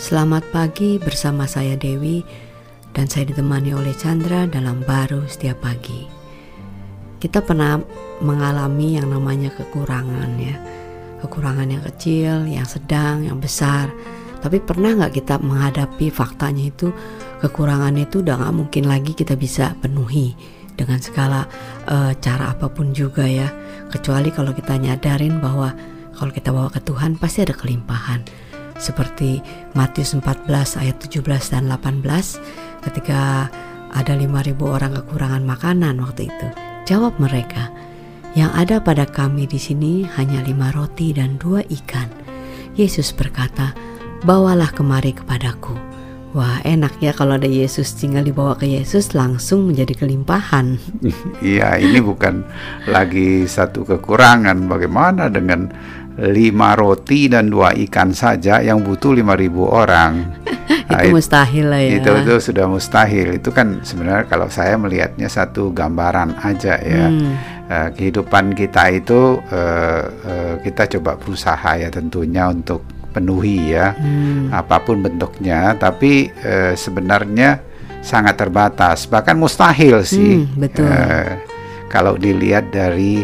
Selamat pagi bersama saya Dewi dan saya ditemani oleh Chandra dalam baru setiap pagi. Kita pernah mengalami yang namanya kekurangan ya, kekurangan yang kecil, yang sedang, yang besar. Tapi pernah nggak kita menghadapi faktanya itu kekurangan itu udah nggak mungkin lagi kita bisa penuhi dengan segala uh, cara apa pun juga ya. Kecuali kalau kita nyadarin bahwa kalau kita bawa ke Tuhan pasti ada kelimpahan seperti Matius 14 ayat 17 dan 18 ketika ada 5000 orang kekurangan makanan waktu itu. Jawab mereka, yang ada pada kami di sini hanya lima roti dan dua ikan. Yesus berkata, bawalah kemari kepadaku. Wah enak ya kalau ada Yesus tinggal dibawa ke Yesus langsung menjadi kelimpahan. Iya ini bukan lagi satu kekurangan. Bagaimana dengan lima roti dan dua ikan saja yang butuh lima ribu orang. Nah, itu mustahil lah ya. Itu itu sudah mustahil. Itu kan sebenarnya kalau saya melihatnya satu gambaran aja ya. Hmm. Uh, kehidupan kita itu uh, uh, kita coba berusaha ya tentunya untuk penuhi ya hmm. apa pun bentuknya. Tapi uh, sebenarnya sangat terbatas bahkan mustahil sih. Hmm, betul. Uh, kalau dilihat dari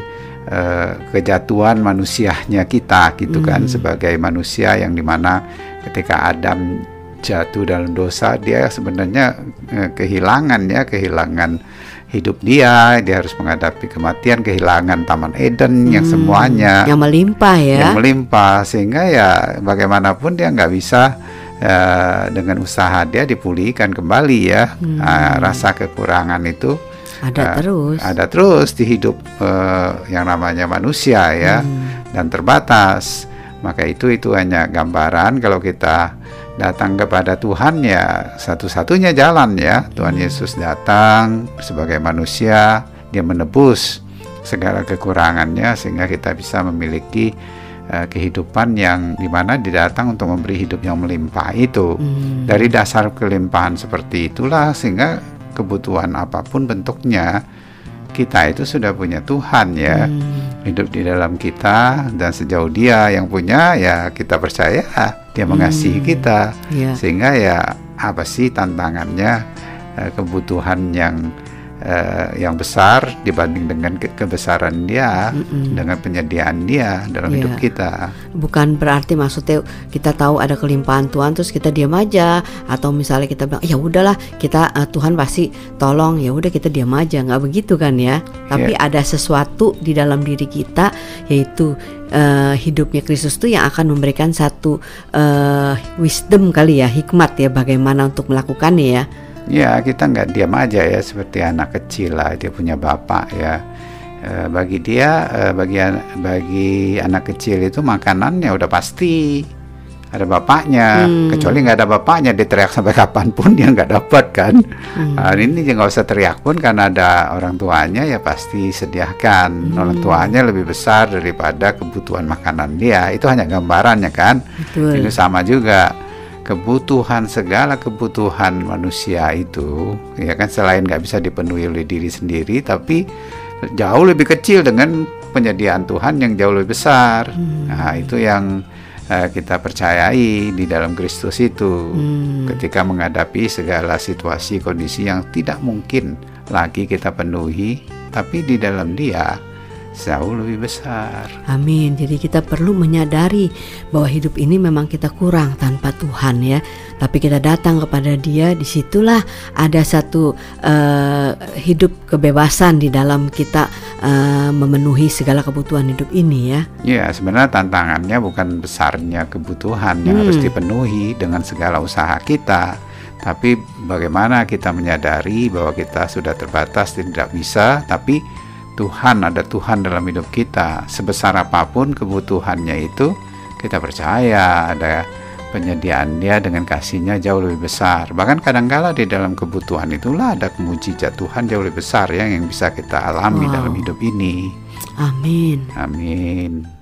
uh, kejatuhan manusianya kita gitu kan, hmm. sebagai manusia yang di mana ketika Adam jatuh dalam dosa dia sebenarnya uh, kehilangan ya kehilangan hidup dia dia harus menghadapi kematian kehilangan taman Eden hmm, yang semuanya yang melimpah ya yang melimpah sehingga ya bagaimanapun dia nggak bisa uh, dengan usaha dia dipulihkan kembali ya hmm. uh, rasa kekurangan itu ada uh, terus ada terus di hidup uh, yang namanya manusia ya hmm. dan terbatas maka itu itu hanya gambaran kalau kita datang kepada Tuhan ya satu-satunya jalan ya Tuhan hmm. Yesus datang sebagai manusia dia menebus segala kekurangannya sehingga kita bisa memiliki uh, kehidupan yang di mana didatang untuk memberi hidup yang melimpah itu hmm. dari dasar kelimpahan seperti itulah sehingga kebutuhan apa pun bentuknya kita itu sudah punya Tuhan ya hmm. hidup di dalam kita dan sejauh dia yang punya ya kita percaya dia mengasihi hmm. kita yeah. sehingga ya apa sih tantangannya eh, kebutuhan yang uh, yang besar dibanding dengan ke kebesaran dia Mm-mm. dengan penyediaan dia dalam yeah. hidup kita. Bukan berarti maksudnya kita tahu ada kelimpahan Tuhan terus kita diam aja atau misalnya kita bilang ya udahlah kita uh, Tuhan pasti tolong ya udah kita diam aja nggak begitu kan ya. Tapi yeah. ada sesuatu di dalam diri kita yaitu uh, hidupnya Kristus itu yang akan memberikan satu uh, wisdom kali ya hikmat ya bagaimana untuk melakukannya ya ya kita nggak diam aja ya seperti anak kecil lah dia punya bapak ya e, bagi dia e, bagi bagi anak kecil itu makanannya udah pasti ada bapaknya hmm. kecuali nggak ada bapaknya dia teriak sampai kapan pun dia nggak dapat kan hmm. nah, ini nggak usah teriak pun karena ada orang tuanya ya pasti sediakan hmm. orang tuanya lebih besar daripada kebutuhan makanan dia itu hanya gambarannya kan Betul. ini sama juga kebutuhan segala kebutuhan manusia itu ya kan selain nggak bisa dipenuhi oleh diri sendiri tapi jauh lebih kecil dengan penyediaan Tuhan yang jauh lebih besar hmm. nah itu yang uh, kita percayai di dalam Kristus itu hmm. ketika menghadapi segala situasi kondisi yang tidak mungkin lagi kita penuhi tapi di dalam Dia jauh lebih besar. Amin. Jadi kita perlu menyadari bahwa hidup ini memang kita kurang tanpa Tuhan ya. Tapi kita datang kepada Dia, di situlah ada satu uh, hidup kebebasan di dalam kita uh, memenuhi segala kebutuhan hidup ini ya. Ya sebenarnya tantangannya bukan besarnya kebutuhan yang hmm. harus dipenuhi dengan segala usaha kita. Tapi bagaimana kita menyadari bahwa kita sudah terbatas tidak bisa, tapi Tuhan ada Tuhan dalam hidup kita. Sebesar apa pun kebutuhannya itu kita percaya ada penyediaan dia dengan kasihnya jauh lebih besar. Bahkan kadangkala di dalam kebutuhan itulah ada mujizat Tuhan jauh lebih besar ya yang bisa kita alami wow. dalam hidup ini. Amin. Amin